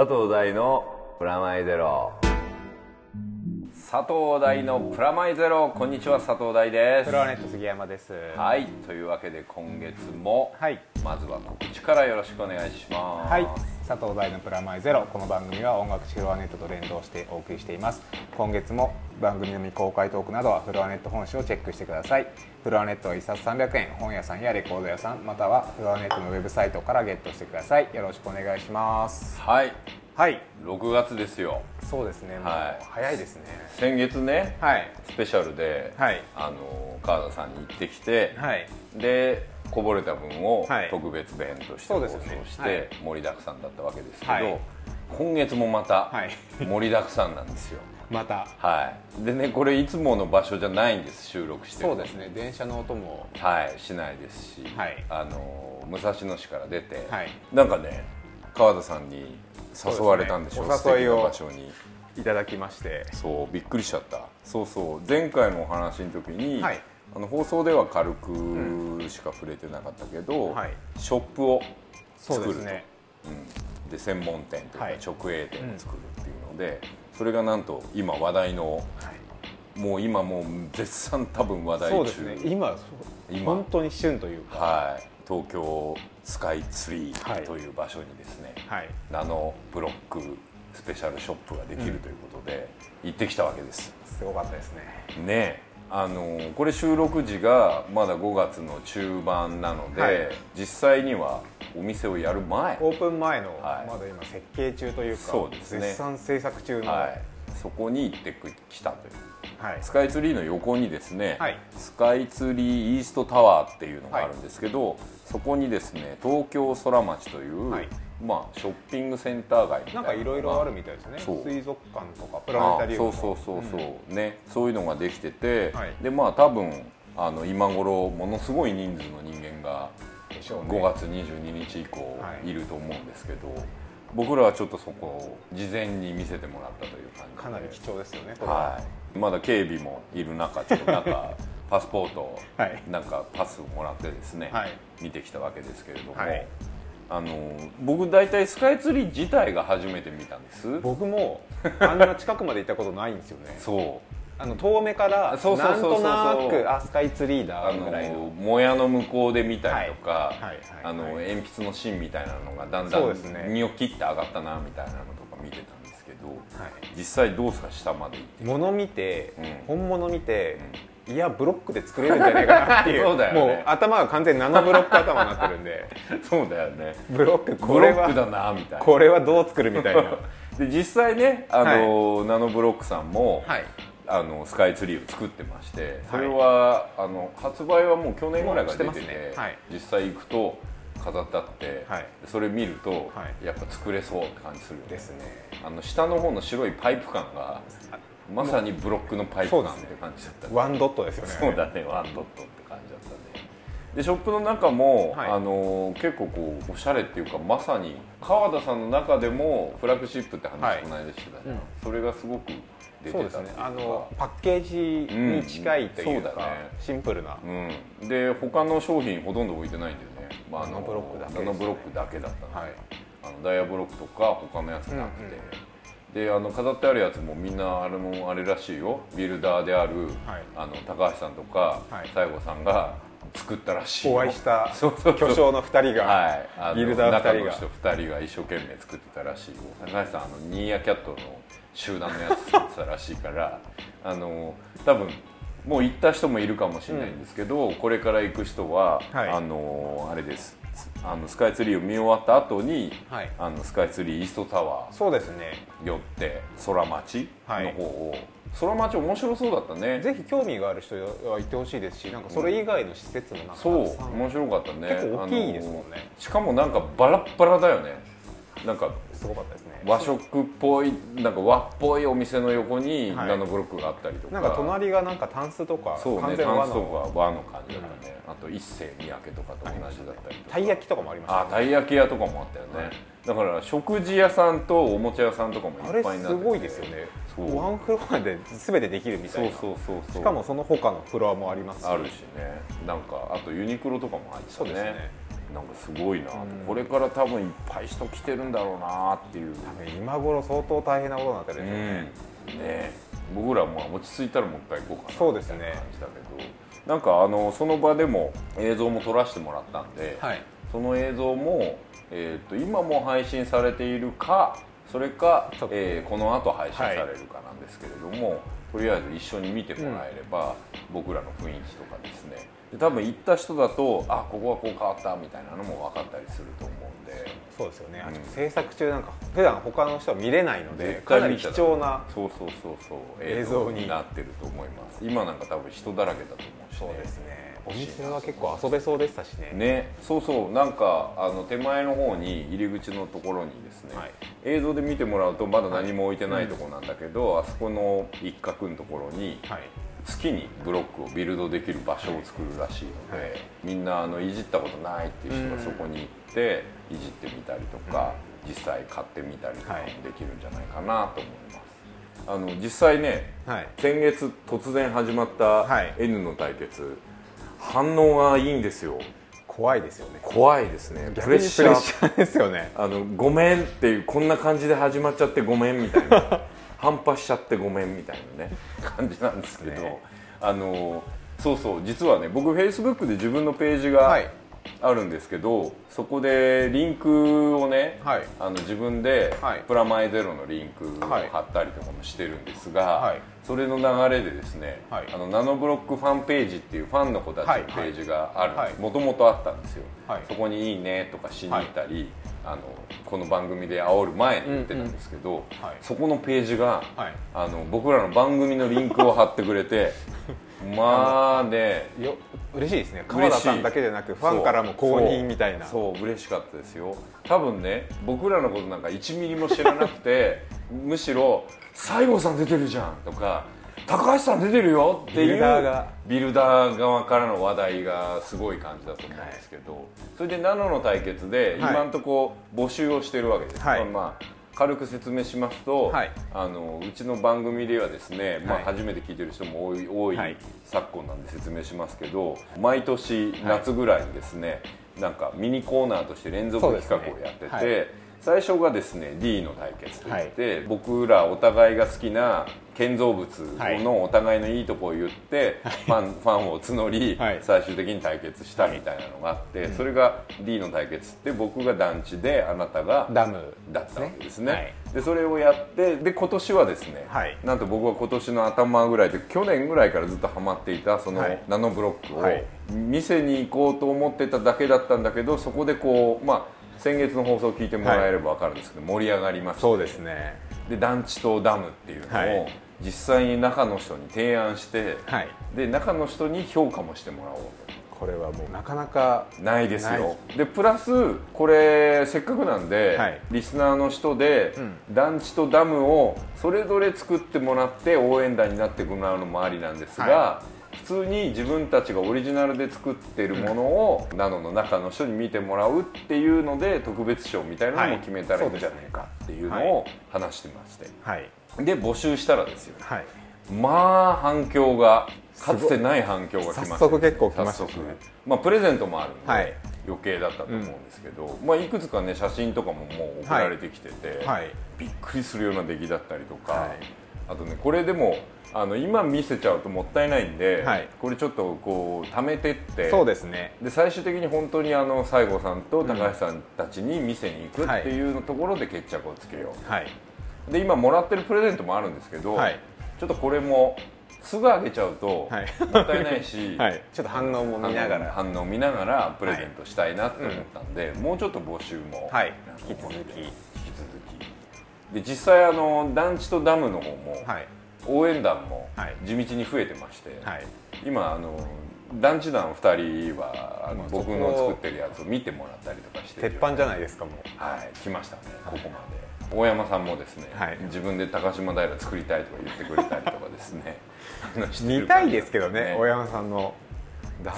佐藤大のプラマイゼロ。佐藤大のプラマイゼロ。こんにちは佐藤大です。プロネット杉山です。はいというわけで今月も、はい。まずは告知からよろしくお願いします。はい。佐藤大のプラマイゼロ。この番組は音楽誌フロアネットと連動してお送りしています。今月も番組の未公開トークなどはフロアネット本誌をチェックしてください。フロアネットは1冊300円。本屋さんやレコード屋さんまたはフロアネットのウェブサイトからゲットしてください。よろしくお願いします。はいはい。6月ですよ。そうですね。はい。早いですね。先月ねはい。スペシャルで、はい。あの川田さんに行ってきて、はい。でこぼれた分をはい。特別編として放送して、はい。盛りだくさんだったわけですけど、はい。今月もまたはい。盛りだくさんなんですよ。また。はい。でねこれいつもの場所じゃないんです収録してるそうですね。電車の音も。はい。しないですし、はい。あの武蔵野市から出て、はい。なんかね川田さんに誘われたんでしょそうですね。お誘いを素敵な場所に。いただきまして。そうびっくりしちゃった。そうそう。前回のお話の時に、はい。あの放送では軽くしか触れてなかったけど、はい。ショップをそう作ると。ですね。うん、で専門店というかはい。直営店を作るっていうので、それがなんと今話題のはい。もう今もう絶賛多分話題中。そうですね。今そう今。本当に旬というか。はい、東京スカイツリはい。ーという場所にですね、はい。ナノブロックスペシャルショップができるということで、行ってきたわけです。すごかったですね。ねえ。あのこれ収録時がまだ5月の中盤なので、はい実際にはお店をやる前、オープン前のはいまだ今設計中というかそうですね絶賛制作中のは、はいそこに行ってきたという。はい。スカイツリーの横にですね、はい。スカイツリーイーストタワーっていうのがあるんですけど、そこにですね東京空町という、はい。まあ、ショッピングセンター街みたないんなかいろいろあるみたいですね。そう。水族館とかプラネタリウムあそうそうそうそう、ねそういうのができてて、はい。でまあ多分あの今頃ものすごい人数の人間がでしょうね。5月22日以降はい。いると思うんですけど、僕らはちょっとそこを事前に見せてもらったという感じで。かなり貴重ですよねはい、まだ警備もいる中ちょっとなんかパスポートをはい。なんかパスをもらってですね、はい。見てきたわけですけれども、はい。あの僕大体スカイツリー自体が初めて見たんです。僕も あんな近くまで行ったことないんですよね。そうあの遠目からなんそうそうとなくあスカイツリーだあぐらいの。のもやの向こうで見たりとか、はい。はい。はい。あのはい。鉛筆の芯みたいなのがだんだん身を切って上がったなみたいなのとか見てたんですけど、はい。実際どうですか下まで行って。物見て、うん。本物見て、いやブロックで作れるんじゃないかなっていう。そうだよね。もう頭が完全にナノブロック頭になってるんで。そうだよね。ブロックこれはだなみたいなこれはどう作るみたいな。で実際ねあの、ナノブロックさんも、はいあのスカイツリーを作ってましてそれは、あの発売はもう去年ぐらいから出ててね。はい。実際行くと飾ってあって、はい。それ見ると、はい。やっぱ作れそうって感じするよね。ですね。あの下の方の白いパイプ感がまさにブロックのパイプ感って感じだったねワンドットですよね。そうだねワンドットって感じだったねでショップの中も、はい。あの結構こうおしゃれっていうかまさに川田さんの中でもフラッグシップって話はい。この間してたじゃん。それがすごく出てたそうですねあのパッケージに近いというか、うんそうだね。シンプルな、うん、で他の商品ほとんど置いてないんだよね、まあ、あのブロックだけね。ナノブロックだけだったの、はい。あのダイヤブロックとか他のやつなくて、であの飾ってあるやつもみんなあれもあれらしいよ。ビルダーである、はい。あの高橋さんとかはい。西郷さんが作ったらしいよ。お会いした そうそうそう。巨匠の2人が、はい、あのビルダー2人が。中の人2人が一生懸命作ってたらしいよ。高橋さんあのニーヤキャットの集団のやつ作ってたらしいからあの多分もう行った人もいるかもしれないんですけど、これから行く人は、はい。あのあれです。あのスカイツリーを見終わった後に、はい。あのスカイツリーイーストタワそうですね。ー寄って空町はい。の方を、空町面白そうだったね。ぜひ興味がある人は行ってほしいですしなんかそれ以外の施設もなんかそうたくさん面白かったね。結構大きいですもんね。しかもなんかバラッバラだよね。なんかすごかった和食っぽいなんか和っぽいお店の横にはい。ナノブロックがあったりとか、なんか隣がなんかタンスとかそうねタンスとのか和の感じだったね、あと一世三宅とかと同じだったりとかたい焼きとかもありましたあたい焼き屋とかもあったよね、だから食事屋さんとおもちゃ屋さんとかもあれいっぱいになってて。すごいですよね。そう。ワンフロアで全てできるみたいなそうそうそうそう。しかもその他のフロアもありますし。あるしね。なんかあとユニクロとかも入ってたね。そうですねなんかすごいなと、うん。これから多分いっぱい人来てるんだろうなっていう、今頃相当大変なことになってるうんんでしょうね、ね。僕らも落ち着いたらもう一回行こうかなそうですね感じだけど。なんかあのその場でも映像も撮らせてもらったんで、はい。その映像も、えー、と今も配信されているかそれかえーこの後配信されるかなんですけれども、とりあえず一緒に見てもらえれば、僕らの雰囲気とかですねで多分行った人だとあここはこう変わったみたいなのも分かったりすると思うんで。そうですよね、あうん。制作中なんか普段他の人は見れないので絶かなり貴重なそうそうそうそう。映像に。なってると思います。今なんか多分人だらけだと思うし、そうですね。お店は結構遊べそうでしたしね。ね。そうそう。なんかあの手前の方に入り口のところにですね、はい。映像で見てもらうとまだ何も置いてないところなんだけど、あそこの一角のところにはい月にブロックをビルドできる場所を作るらしいので、はい。みんなあのいじったことないっていう人がそこに行っていじってみたりとか、実際買ってみたりとかもできるんじゃないかなと思います。あの実際ねはい。先月突然始まったはい。N の対決、反応がいいんですよ。怖いですよね。怖いですね。プレッシャー。ーですよね。あのごめんっていうこんな感じで始まっちゃってごめんみたいな 反発しちゃってごめんみたいなね 感じなんですけど、ね。あのそうそう実はね僕フェイスブックで自分のページがはい。あるんですけど、そこでリンクをね、はい。あの自分ではい。プラマイゼロのリンクをはい。貼ったりとかもしてるんですが、はい。それの流れでですね、はい。あのナノブロックファンページっていうファンの子たちのページがあるはい。もともとあったんですよ、はい。そこに「いいね」とかしに行ったり、あのこの番組で煽る前に言ってたんですけど、はい。そこのページが、はい。あの僕らの番組のリンクを貼ってくれてまあね。よ嬉しいですね。嬉しい川田さんだけでなくファンからも公認みたいな。そう。そう。嬉しかったですよ。多分ね僕らのことなんか1ミリも知らなくて むしろ「西郷さん出てるじゃん」とか「高橋さん出てるよ」っていう。ビルダーが。ビルダー側からの話題がすごい感じだと思うんですけど、それでナノの対決ではい。今んとこ募集をしてるわけです、はい。まあ軽く説明しますと、はい。あのうちの番組ではですね、まあ、はい初めて聞いてる人も多い多いはい。昨今なんで説明しますけど毎年夏ぐらいにですね、なんかミニコーナーとして連続企画をやってて、最初がですね D の対決といって、僕らお互いが好きな建造物のお互いのいいとこを言って、ファンファンを募り、はい。最終的に対決したみたいなのがあって、それが D の対決って僕が団地であなたがダムだったわけですね、はい。でそれをやってで今年はですね、はい。なんと僕は今年の頭ぐらいで去年ぐらいからずっとハマっていたそのはい。ナノブロックをはい。店に行こうと思ってただけだったんだけどそこでこうまあ先月の放送を聞いてもらえれば分かるんですけど、盛り上がりましてそうですね。で団地とダムっていうのはをい。実際に中の人に提案して、はい。で中の人に評価もしてもらおうと。これはもうなかなかないですよ。でプラスこれせっかくなんで、はい。リスナーの人で、団地とダムをそれぞれ作ってもらって応援団になってもらうのもありなんですが、は普通に自分たちがオリジナルで作ってるものを、ナノの中の人に見てもらうっていうので特別賞みたいなのも決めたらいいんじゃないかっていうのを話してまして、はい。で募集したらですよ。はい。まあ反響がかつてない反響が来ました早速結構来ましたね。まあプレゼントもあるんで、はい。余計だったと思うんですけど、いまあ、いくつかね写真とかももう送られてきてて、はい。びっくりするような出来だったりとか、はい。あとねこれでもあの今見せちゃうともったいないんで、はい。これちょっとこう貯めてってそうですね。で最終的に本当にあの西郷さんと高橋さんたちに店に行くっていうところで決着をつけよう、はい。で今もらってるプレゼントもあるんですけど、はい。ちょっとこれもすぐあげちゃうとはい。もったいないし、はい。ちょっと反応も見ながら。反応見ながらプレゼントしたいなって思ったんで、もうちょっと募集も、はい。引き続き。引き続き。で実際あの団地とダムの方も、はい応援団もはい。地道に増えてまして、はい。今あの団地団2人はあのまあ僕の作ってるやつを見てもらったりとかして鉄板じゃないですかもう。はい来ましたねここまで。大山さんもですね、はい。自分で高島平作りたいとか言ってくれたりとかですね 見たいですけどねね。大山さんの。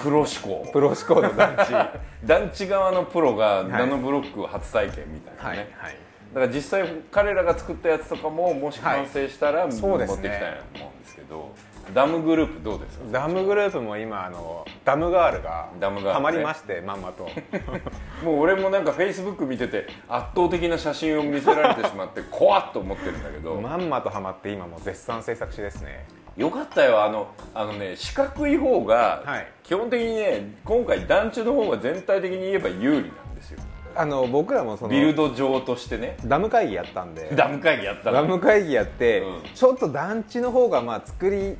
プロ志向。プロ志向の団地。は 団地側のプロがい。ナノブロックを初体験みたいなね、はいだから実際彼らが作ったやつとかももし完成したら持ってきたいなと思うんですけど、ダムグループどうですか？ダムグループも今あのダムガールがハマりましてまんまと。もう俺もなんかフェイスブック見てて圧倒的な写真を見せられてしまって 怖っと思ってるんだけど。まんまとハマって今もう絶賛制作中ですね。よかったよあのあのね四角い方が、はい。基本的にね今回団地の方が全体的に言えば有利なんですよあの僕らもそのビルド上としてね。ダム会議やったんで。ダム会議やったダのム会議やって、うん。ちょっと団地の方がまあ作り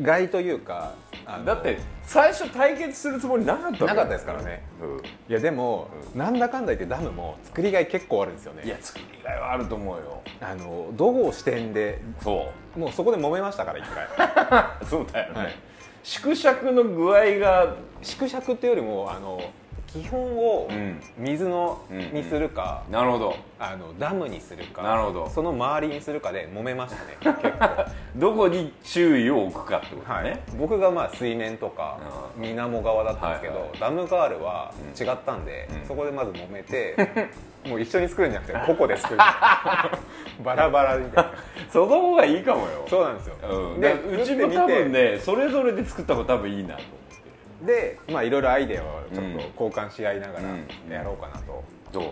がいというかだって最初対決するつもりなかったなかったですからね。うん。いやでも、なんだかんだ言ってダムも作りがい結構あるんですよね。いや作りがいはあると思うよ。あのどこを視点でそもうそこで揉めましたから一回。う そうだよね、はい。縮尺の具合が縮尺っていうよりもあの基本をうん。水の、うんにするか、なるほど。あのダムにするかなるほど。その周りにするかで揉めましたね 結構。どこに注意を置くかってことはい。ね、僕がまあ水面とかうん。水面側だったんですけど、はいはい。ダムガールは違ったんで、うん。そこでまず揉めて もう一緒に作るんじゃなくて個々で作る。バラバラみたいなその方がいいかもよ。そうなんですよ、うん、ででうちも多分ねそれぞれで作った方が多分いいなとでまあいろいろアイデアをちょっと交換し合いながらうん。やろうかなと、そう？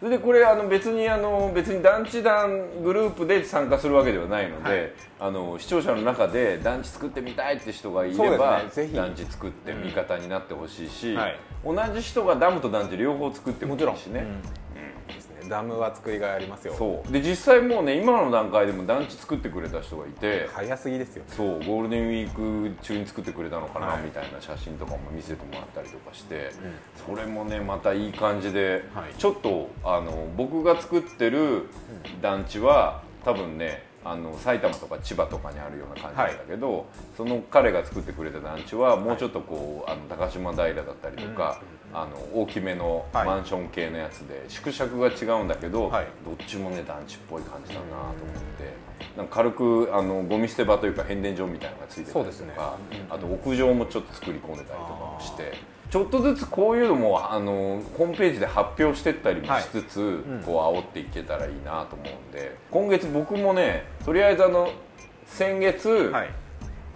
それでこれあの別にあの別に団地団グループで参加するわけではないので、はい。あの視聴者の中で団地作ってみたいって人がいれば、ね。ぜひ。団地作って味方になってほしいし、はい。同じ人がダムと団地両方作ってもいいしね、ですねダムは作りがいありますよ。そう。で実際もうね今の段階でも団地作ってくれた人がいて早すぎですよそうゴールデンウィーク中に作ってくれたのかな、はい。みたいな写真とかも見せてもらったりとかして、それもねまたいい感じで、はい。ちょっとあの僕が作ってる団地は多分ねあの埼玉とか千葉とかにあるような感じなんだけど、その彼が作ってくれた団地はもうちょっとこうあの高島平だったりとか、あの大きめのはい。マンション系のやつで縮尺が違うんだけど、はい。どっちもね団地っぽい感じだなと思って。なんか軽くあのゴミ捨て場というか変電所みたいなのがついてたりとそうですね。か、あと屋上もちょっと作り込んでたりとかもしてちょっとずつこういうのもあのホームページで発表してったりもしつつ、こう煽っていけたらいいなと思うんで。今月僕もねとりあえずあの先月、はい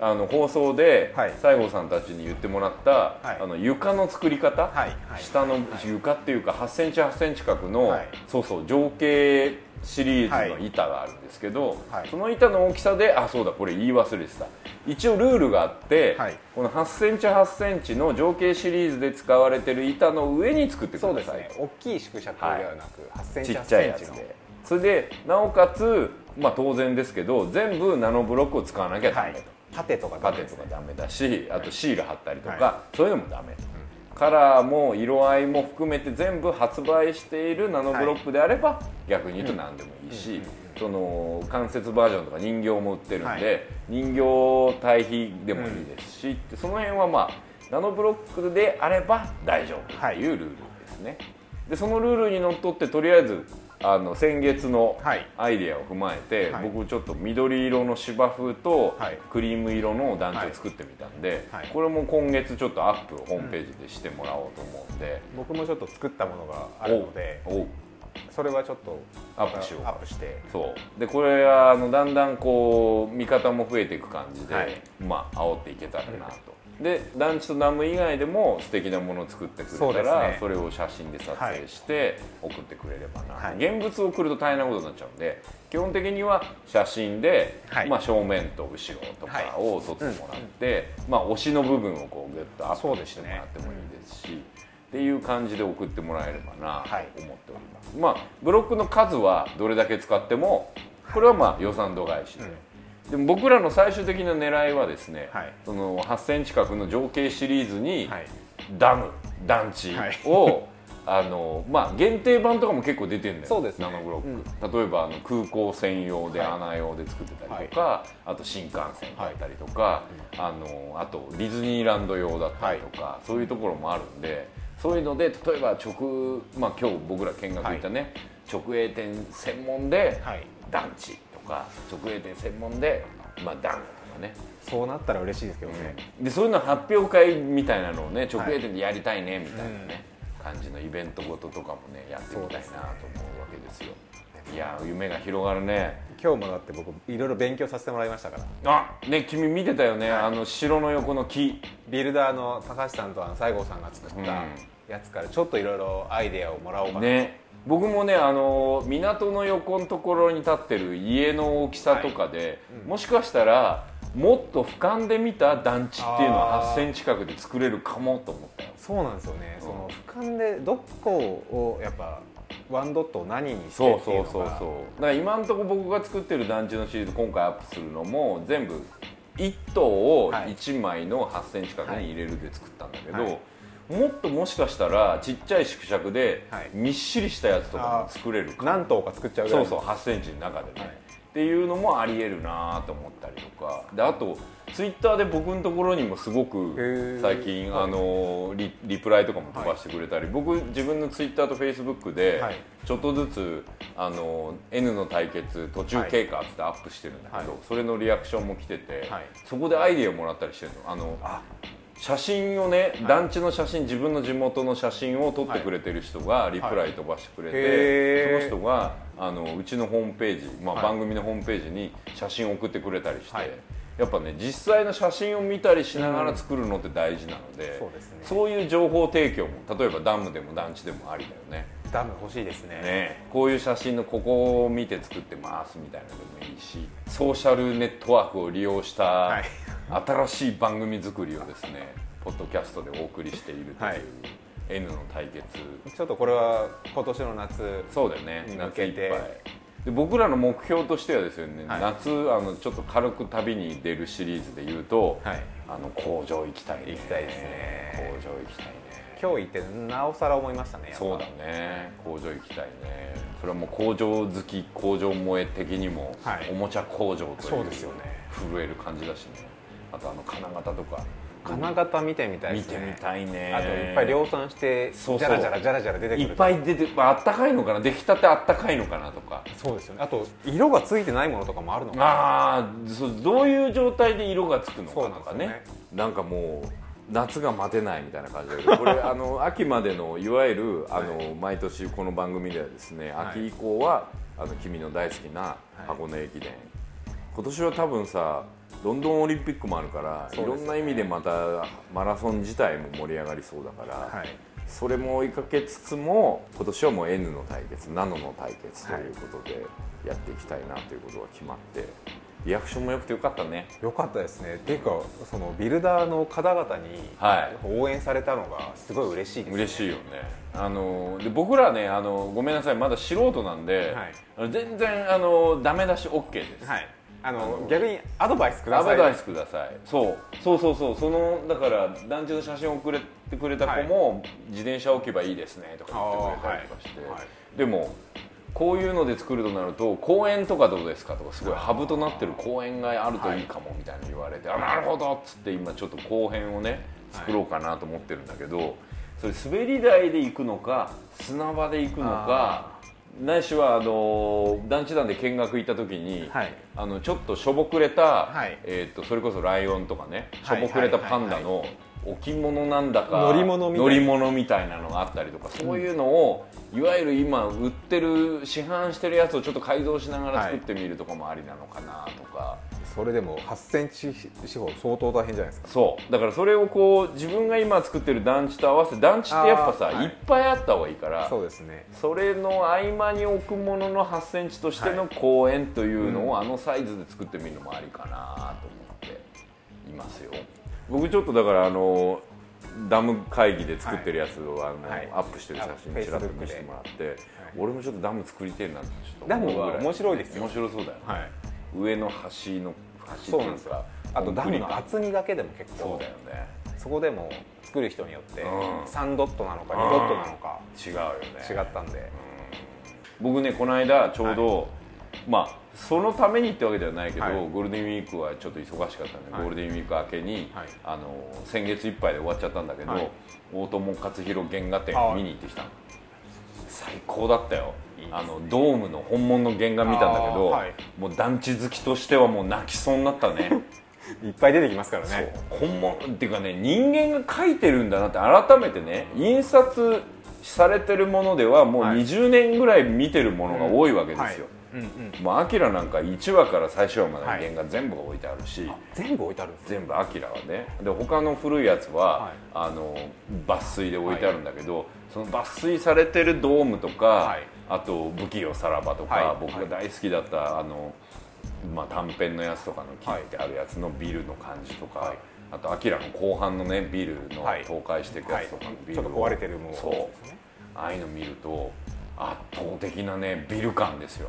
あの放送ではい。西郷さんたちに言ってもらった、はい。あの床の作り方、下の床っていうか8センチ8センチ角の、はい。そうそう情景シリーズの板があるんですけど、はい。その板の大きさであそうだこれ言い忘れてた。一応ルールがあって、はい。この8センチ8センチの情景シリーズで使われてる板の上に作ってくそうださいですね。大きい縮尺ではなく、8センチ8ちっちゃいセンチのそれでなおかつ、まあ、当然ですけど全部ナノブロックを使わなきゃダメと、はい縦とかダメねとかダメだしあとシール貼ったりとか、はそういうのもダメ、カラーも色合いも含めて全部発売しているナノブロックであれば、逆に言うと何でもいいし、その関節バージョンとか人形も売ってるんで、はい。人形対比でもいいですし、ってその辺はまあナノブロックであれば大丈夫っていうルールですね、でそのルールにのっとってとりあえずあの先月のはい。アイデアを踏まえて、はい。僕ちょっと緑色の芝生とはい。クリーム色の団地を作ってみたんで、はい。これも今月ちょっとアップをホームページでしてもらおうと思うんで、僕もちょっと作ったものがあるのでそれはちょっとアップしようか。アップして。そう。でこれはあのだんだんこう見方も増えていく感じで、はい。まあ煽っていけたらなと、で団地とダム以外でも素敵なものを作ってくれたらそれを写真で撮影して送ってくれればな、はい。現物を送ると大変なことになっちゃうんで基本的には写真で、はい。まあ、正面と後ろとかを撮ってもらって、まあ、推しの部分をこうグッとアップしてもらってもいいですしっていう感じで送ってもらえればなとはい。思っております、まあブロックの数はどれだけ使ってもこれはまあ予算度外視で、でも僕らの最終的な狙いはですね、はい。その8センチ角の情景シリーズにはい。ダム団地を、あのまあ、限定版とかも結構出てるんだよ。そうですね。ナノブロック、例えばあの空港専用ではい。穴用で作ってたりとか、あと新幹線だったりとか、あのあとディズニーランド用だったりとか、そういうところもあるんでそういうので例えば直、まあ、今日僕ら見学行ったね、直営店専門ではい。団地。とか直営店専門で、まあ、ダムとかね。そうなったら嬉しいですけどね、でそういうの発表会みたいなのをね直営店でやりたいねみたいなね、感じのイベントごととかもねやってみたいなと思うわけですよ。いや夢が広がるね。今日もだって僕いろいろ勉強させてもらいましたから。あね君見てたよね、あの城の横の木。ビルダーの高橋さんとあの西郷さんが作ったやつからちょっといろいろアイデアをもらおうかな、ね僕もねあの港の横のところに立ってる家の大きさとかで、もしかしたらもっと俯瞰で見た団地っていうのはあー。8センチ角で作れるかもと思ったよ。そうなんですよね、その俯瞰でどこをやっぱワンドットを何にしてそうっていのが。そううそうそう。だから今のところ僕が作ってる団地のシリーズ今回アップするのも全部1棟をはい。1枚の8センチ角に入れるで作ったんだけど、はいもっともしかしたらちっちゃい縮尺ではい。みっしりしたやつとかも作れるかも。何棟か作っちゃうぐらいそうそう8センチの中でね、はい。っていうのもありえるなと思ったりとか。であとツイッターで僕のところにもすごくー。最近はい。あのリリプライとかも飛ばしてくれたり、僕自分のツイッターとフェイスブックではい。ちょっとずつあの N の対決途中経過ってアップしてるんだけど、はい。それのリアクションも来てて、はい。そこでアイディアもらったりしてるの。あのあ写真をね、団地の写真自分の地元の写真を撮ってくれてる人がリプライ飛ばしてくれて、へー。その人があのうちのホームページ、まあはい。番組のホームページに写真を送ってくれたりして、はい。やっぱね実際の写真を見たりしながら作るのって大事なので、そうですね。そういう情報提供も例えばダムでも団地でもありだよね。ダム欲しいですね。ね、こういう写真のここを見て作ってますみたいなのでもいいしソーシャルネットワークを利用したはい。新しい番組作りをですねポッドキャストでお送りしているという、はい。N の対決。ちょっとこれは今年の夏そうだよね。夏いっぱい。で僕らの目標としてはですよね、はい。夏あのちょっと軽く旅に出るシリーズで言うと、はい。あの工場行きたいね。行きたいですね。工場行きたいね今日行ってなおさら思いましたねそうだね。工場行きたいね。それはもう工場好き工場萌え的にも、はい。おもちゃ工場というそうですよね。震える感じだしね。あとあの金型とか。金型見てみたいですね。見てみたいね。あといっぱい量産してじゃらじゃらじゃらじゃら出てくるいっぱい出て、まああったかいのかな？出来たてあったかいのかな？とか。そうですよね。あと色がついてないものとかもあるのかな？ああどういう状態で色がつくのかとかね。ね。なんかもう夏が待てないみたいな感じでこれあの秋までのいわゆるあの、毎年この番組ではですねはい。秋以降は、あの君の大好きな箱根駅伝、今年は多分さロンドンオリンピックもあるから、いろんな意味でまたマラソン自体も盛り上がりそうだから、はい。それも追いかけつつも今年はもう N の対決ナノの対決ということでやっていきたいなということが決まってリアクションも良くてよかったね。よかったですね。っていうかそのビルダーの方々にはい。応援されたのがすごい嬉しいです、ね。嬉しいよね。あので僕らねあのごめんなさい。まだ素人なんで、はい。全然あのダメ出し OK です、はい。あのあの逆にアドバイスください。アドバイスください。そう。そうそうそう。そのだから団地の写真を送れてくれた子も、自転車置けばいいですねとか言ってくれたりとかして、はい。でもこういうので作るとなると公園とかどうですか？とかすごいハブとなってる公園があるといいかもみたいな言われて、あなるほどっつって今ちょっと後編をね作ろうかなと思ってるんだけど、それ滑り台で行くのか砂場で行くのかないしはあの団地団で見学行った時に、はい。あのちょっとしょぼくれた、はい。えー、とそれこそライオンとかねしはい。ょぼくれたパンダの置物なんだか乗り物みたいな。乗り物みたいなのがあったりとかそういうのを、いわゆる今売ってる市販してるやつをちょっと改造しながら作ってみるとかもありなのかなとか、それでも8センチ四方相当大変じゃないですか。そう。だからそれをこう自分が今作ってる団地と合わせて団地ってやっぱさ、はい。い、っぱいあった方がいいからそうですね。それの合間に置くものの8センチとしての公園というのをあのサイズで作ってみるのもありかなと思っていますよ僕ちょっとだからあのダム会議で作ってるやつをあの、はい。アップしてる写真ちらっと見せてもらって、俺もちょっとダム作りてえなってちょっとダムは面白いですよ。面白そうだよね、はい。上の橋の橋そうなんですよ。あとダムの厚みだけでも結構そうだよね。そこでも作る人によってうん。3ドットなのか2ドットなのか違うよね。違ったんで。僕ねこの間ちょうど、まあそのためにってわけではないけど、はい。ゴールデンウィークはちょっと忙しかったんで、はい。ゴールデンウィーク明けに、はい。あの先月いっぱいで終わっちゃったんだけど、はい。大友克洋原画展はい。を見に行ってきたの。最高だったよ。あのドームの本物の原画見たんだけど、もう団地好きとしてはもう泣きそうになったね。いっぱい出てきますからね。本物っていうかね人間が描いてるんだなって改めてね印刷されてるものではもうはい。20年ぐらい見てるものが多いわけですよ、もうアキラなんか1話から最終話までの原画全部が置いてあるし、全部置いてあるんです全部アキラはね。で他の古いやつは、はい。あの抜粋で置いてあるんだけど、その抜粋されてるドームとか、はい。あと「不器用さらば」とか、はい。僕が大好きだったあの、まあ、短編のやつとかの切ってあるやつのビルの感じとか、はい。あとアキラの後半のねビルのはい。倒壊していくやつとかのビルを、ちょっと壊れてるものそう。ああいうの見ると圧倒的なねビル感ですよ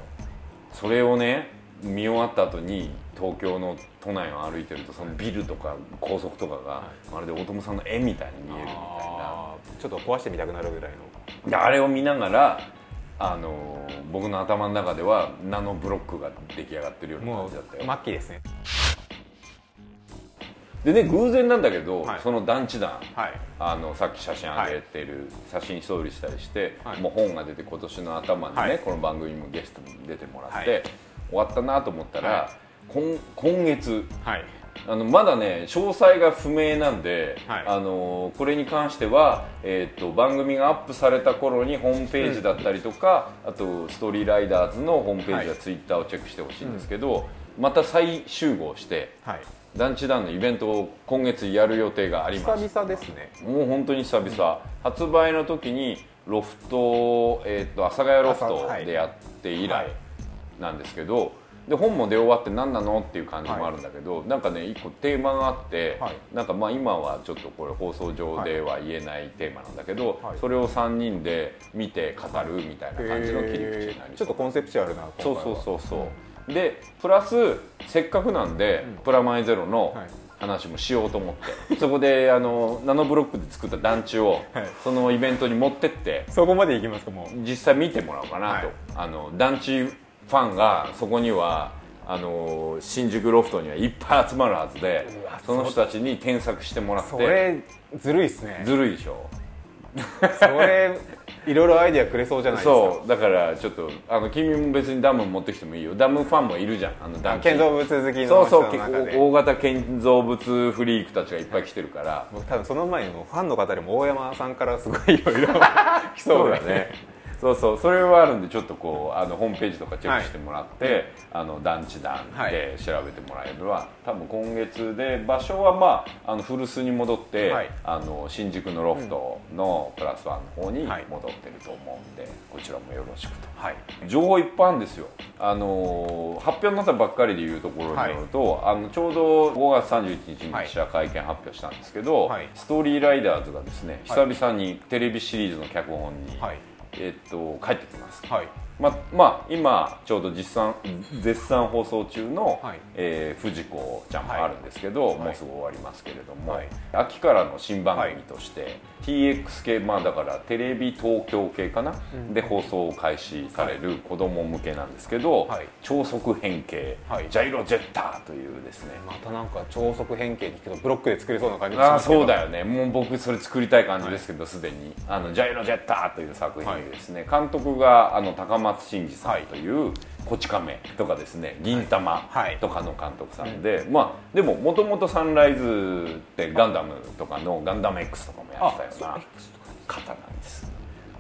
それをね見終わった後に東京の都内を歩いてるとそのビルとか高速とかがまるで大友さんの絵みたいに見えるみたいな。ちょっと壊してみたくなるぐらいの。であれを見ながらあの僕の頭の中ではナノブロックが出来上がってるような感じだったよ。末期ですねでね偶然なんだけど、はい。その団地団はい。あのさっき写真上げてる、写真ストーリーしたりして、はい。もう本が出て今年の頭にね、はい。この番組にもゲストに出てもらって、はい。終わったなと思ったら、は今今月。はい。あのまだね詳細が不明なんで、はい。あのこれに関しては、えー、と番組がアップされた頃にホームページだったりとか、あとストーリーライダーズのホームページやはい。ツイッターをチェックしてほしいんですけど、また再集合してはい団地団のイベントを今月やる予定があります。久々ですね。もう本当に久々、発売の時にロフト、えー、と阿佐ヶ谷ロフトはいでやって以はい。来なんですけど、で本も出終わって何なのっていう感じもあるんだけど、なんかね一個テーマがあって、はい。なんかまあ今はちょっとこれ放送上では言えないテーマなんだけど、はい。それを3人で見て語るみたいな感じの切り口になりへー。ちょっとコンセプチュアルなそうそうそうそうでプラスせっかくなんで、プラマイゼロのはい。話もしようと思って、そこであのナノブロックで作った団地を、はい。そのイベントに持ってって。そこまでいきますかもう。実際見てもらおうかなと、はい。あの団地ファンがそこにはあの新宿ロフトにはいっぱい集まるはずでその人たちに添削してもらって。それずるいっすね。ずるいでしょそれいろいろアイディアくれそうじゃないですか。そうだからちょっとあの君も別にダム持ってきてもいいよ。ダムファンもいるじゃん。あの団地。建造物好きの人そうそう大型建造物フリークたちがいっぱい来てるから。僕多分その前にもファンの方でも大山さんからすごいいろいろ来そうだねそうそうそれはあるんでちょっとこうあのホームページとかチェックしてもらって、あの団地団で調べてもらえれば、多分今月で場所はまああの古巣に戻って、はい。あの新宿のロフトのプラスワンの方にはい。戻ってると思うんで、こちらもよろしくと。はい。情報いっぱいあるんですよ。あのー発表になったばっかりでいうところによると、あのちょうど5月31日に記者会見発表したんですけど、はい。ストーリーライダーズがですねはい。久々にテレビシリーズの脚本に、はいえっと帰ってきます、はい。ままあ今ちょうど実賛絶賛放送中の、はい。えー藤子ちゃんもあるんですけど、い。もうすぐ終わりますけれども、はい。秋からの新番組として、TX 系まあだからテレビ東京系かな、で放送開始される子供向けなんですけど、はい。超速変形、はい。ジャイロジェッターというですね。またなんか超速変形に聞くとブロックで作れそうな感じがすけど。そうだよね。もう僕それ作りたい感じですけどすで、に。あの「ジャイロジェッター」という作品でですね、監督があの高松真嗣さんという「こち亀」とかですね「銀玉はい」とかの監督さんで、まあでももともとサンライズってガンダムとかの「ガンダム X」とかもやってたような方なんです。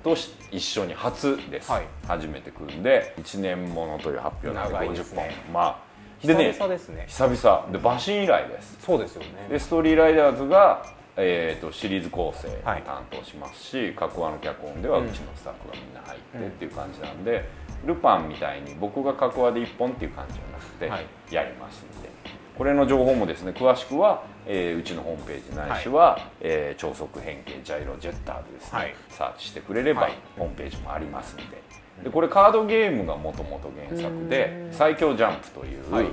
とし一緒に初です、はい。初めて組んで1年ものという発表なんで長い50本、ですね。まあ久々ですね。久々。で馬神以来です。そうですよね。でストーリーライダーズが、えー、とシリーズ構成担当しますし、各話の脚本ではうちのスタッフがみんな入ってっていう感じなんで、ルパンみたいに僕が各話で1本っていう感じじゃなくて、はい。やりますんで。これの情報もですね詳しくは、えーうちのホームページないしは、えー超速変形ジャイロジェッターでですね、はい。サーチしてくれれば、はい。ホームページもありますんで。でこれカードゲームがもともと原作で「最強ジャンプ」という、はい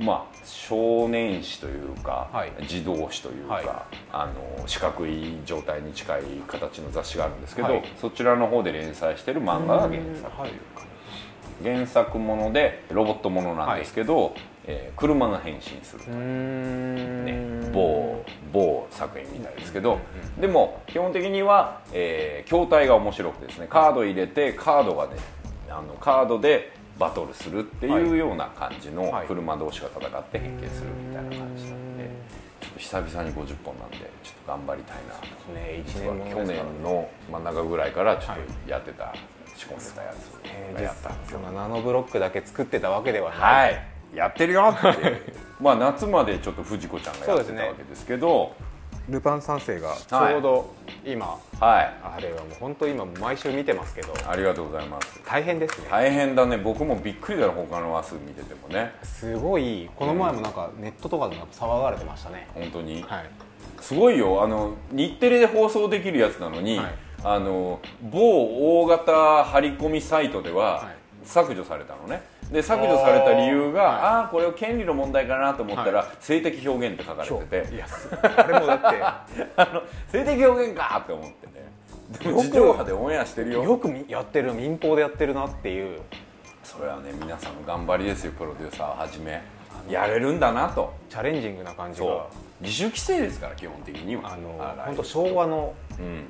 まあ、少年誌というか、はい。児童誌というか、はい。あの四角い状態に近い形の雑誌があるんですけど、はい。そちらの方で連載してる漫画が原作というか、原作ものでロボットものなんですけど、えー車が変身すると。うーん。ね、某某作品みたいですけど、でも基本的には、えー筐体が面白くてですねカード入れてカードがねあのカードでバトルするっていうような感じのはい。車同士が戦って変形するみたいな感じなんで、久々に50本なんでちょっと頑張りたいな。とね。1実は去年もの真ん中ぐらいからちょっとやってた、仕込んでたやつやったんですよ。そんなナノブロックだけ作ってたわけではない、はい。やってるよって。まあ夏までちょっと藤子ちゃんがやってたわけですけどルパン三世が。ちょうど今、はい。あれはもう本当今毎週見てますけど。ありがとうございます。大変ですね。大変だね。僕もびっくりだろ他の話数見ててもね。すごい。この前もなんかネットとかでも騒がれてましたね、本当に、はい。すごいよ。あの日テレで放送できるやつなのに、はい。あの某大型張り込みサイトでははい。削除されたのねで削除された理由が、はい。ああこれは権利の問題かなと思ったら、性的表現って書かれてて。いやあれもだっ あの性的表現かって思ってね。でも地上波でオンエアしてるよ。てよくみやってる民放でやってるなっていう。それはね皆さんの頑張りですよプロデューサーをはじめ。やれるんだなと。チャレンジングな感じが。自主規制ですから基本的には。あのはい。本当昭和のうん。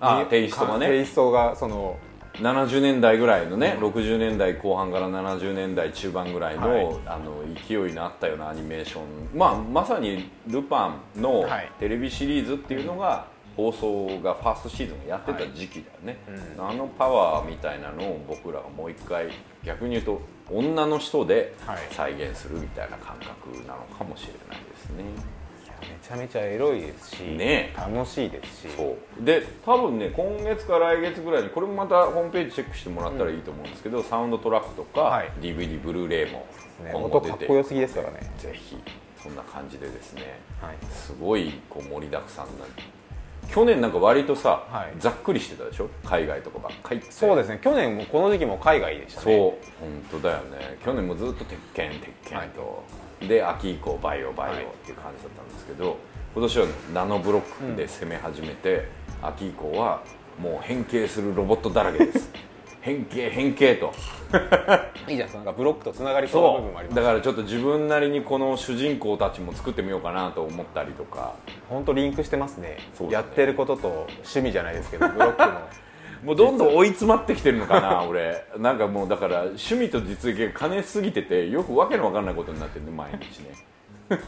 あテイストがね。テイストがその70年代ぐらいのね、60年代後半から70年代中盤ぐらいの,、はい。あの勢いのあったようなアニメーション、まあ、まさに「ルパン」のはい。テレビシリーズっていうのが、放送がファーストシーズンやってた時期だよね、うん。あのパワーみたいなのを僕らがもう一回逆に言うと女の人ではい。再現するみたいな感覚なのかもしれないですね。めちゃめちゃエロいですし、ね楽しいですし。そう。で多分ね今月か来月ぐらいにこれもまたホームページチェックしてもらったらいいと思うんですけど、サウンドトラックとか、はい。DVD ブルーレイもね。今後出音かってこよすぎですからね。ぜひそんな感じでですね。はい。すごいこう盛りだくさんな。去年なんか割とさ、はい。ざっくりしてたでしょ？海外とかばっかりそうですね。去年もこの時期も海外でしたそう。ね本当だよね。去年もずっと鉄拳鉄拳と、で秋以降バイオバイオはい。っていう感じだったんですけど、今年はナノブロックで攻め始めて、秋以降はもう変形するロボットだらけです。変形変形と。いいじゃんなんかブロックとつながりそうな部そ分もあります。うだからちょっと自分なりにこの主人公たちも作ってみようかなと思ったりとか。本当リンクしてますね。ね。やってることと趣味じゃないですけどブロックのもうどんどん追い詰まってきてるのかな 俺。なんかもうだから趣味と実益が兼ねすぎててよくわけのわかんないことになってるね毎日ね。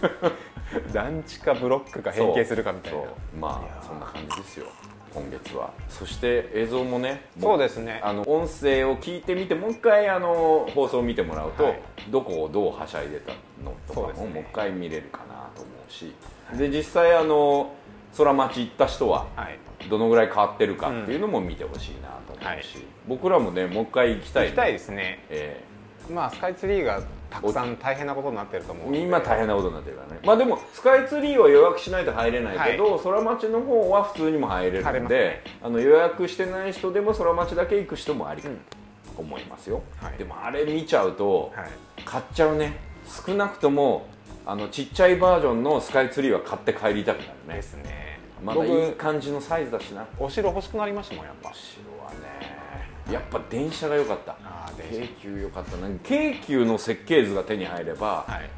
団地かブロックか変形するかみたいな。まあそんな感じですよ今月は。そして映像もねそうですね。あの音声を聞いてみてもう一回あの放送を見てもらうと、はい。どこをどうはしゃいでたのとかそうですね。ももう一回見れるかなと思うし。で実際あの空町行った人ははい。どのぐらい変わってるかっていうのも見てほしいなと思うし、僕らもねもう一回行きたい行きたいですね。えまあスカイツリーがたくさん大変なことになってると思う今大変なことになってるからね。まあでもスカイツリーは予約しないと入れないけど、空町の方は普通にも入れるんで、ね。あの予約してない人でも空町だけ行く人もありかうんと思いますよ、はい。でもあれ見ちゃうと、はい。買っちゃうね。少なくともあのちっちゃいバージョンのスカイツリーは買って帰りたくなるね。ですねまだいい僕感じのサイズだしな。お城欲しくなりましたもんやっぱ。後ろはね。やっぱ電車が良かった。京急良かった。ね京急の設計図が手に入れば、はい。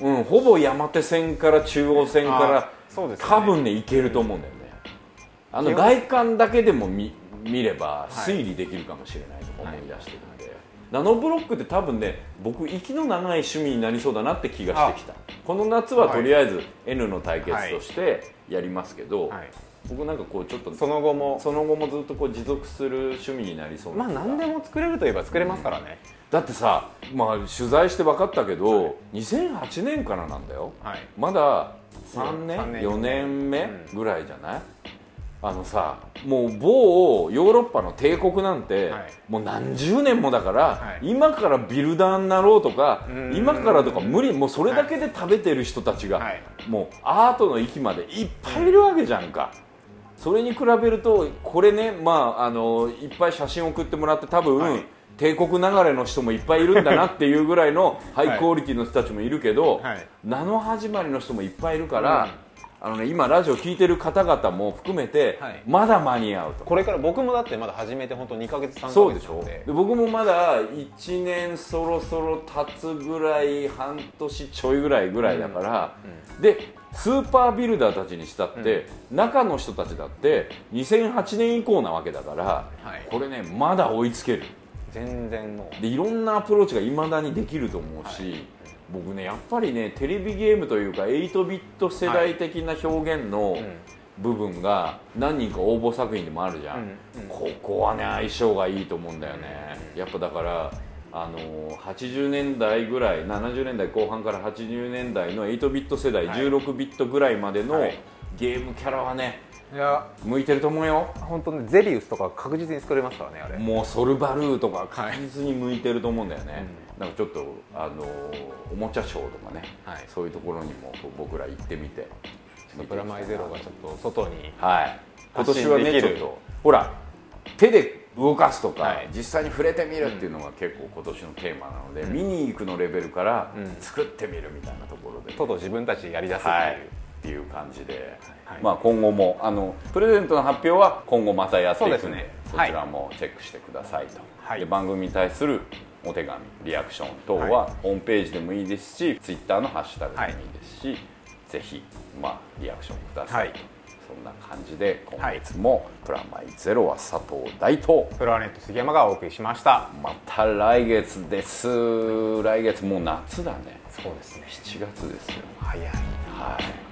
うん、ほぼ山手線から中央線からあそうですね。多分ね行けると思うんだよね。あの外観だけでも見見れば推理できるかもしれないと思い出してるんで、ナノブロックって多分ね僕息の長い趣味になりそうだなって気がしてきた。この夏はとりあえず N の対決としてやりますけど、はい。僕なんかこうちょっとその後も？その後もずっとこう持続する趣味になりそうなまあ何でも作れるといえば作れますからね、だってさ、まあ、取材して分かったけど、2008年からなんだよ。はい。まだ3年？三年。4年目うん。ぐらいじゃない、あのさもう某ヨーロッパの帝国なんて、はい。もう何十年もだから、はい。今からビルダーになろうとかうん。今からとか無理。もうそれだけで食べてる人たちが、はい。もうアートの域までいっぱいいるわけじゃんか、それに比べるとこれね、まあ、あのいっぱい写真送ってもらって多分、はい。帝国流れの人もいっぱいいるんだなっていうぐらいの ハイクオリティの人たちもいるけど、はい。名の始まりの人もいっぱいいるから、あのね、今ラジオ聞いてる方々も含めて、はい。まだ間に合うと。これから僕もだってまだ始めて本当2か月3か月そうでしょ。で。で僕もまだ1年そろそろ経つぐらい半年ちょいぐらいぐらいだから、でスーパービルダーたちにしたって、中の人たちだって2008年以降なわけだから、はい。これねまだ追いつける。全然もう。でいろんなアプローチがいまだにできると思うし、僕ねやっぱりねテレビゲームというか8ビット世代的な表現の部分が何人か応募作品でもあるじゃん、うん。うん。ここはね相性がいいと思うんだよね、やっぱだからあのー80年代ぐらい70年代後半から80年代の8ビット世代、はい。16ビットぐらいまでのはい。ゲームキャラはねいや向いてると思うよ。本当ねゼリウスとか確実に作れますからねあれ。もうソルバルーとか確実に向いてると思うんだよね、なんかちょっとあのおもちゃショーとかね、はい。そういうところにも僕ら行ってみて。プラマイゼロがちょっと外にはい。今年はねちょっとほら手で動かすとか、はい。実際に触れてみるっていうのが結構今年のテーマなので、見に行くのレベルからうん。作ってみるみたいなところで、とうとう自分たちでやりだすっていう、はいっていう感じで、はい。まあ、今後もあのプレゼントの発表は今後またやっていくのでそね。そちらもチェックしてくださいと、はい。で番組に対するお手紙リアクション等は、はホームページでもいいですしツイッターのハッシュタグでもいいですし、ぜひ、まあ、リアクションくださいと、はい。そんな感じで今月も「プラマイゼロ」は佐藤大とプロアネット杉山がお送りしました。また来月です。来月もう夏だね。そうですね。7月ですよ。早い。はい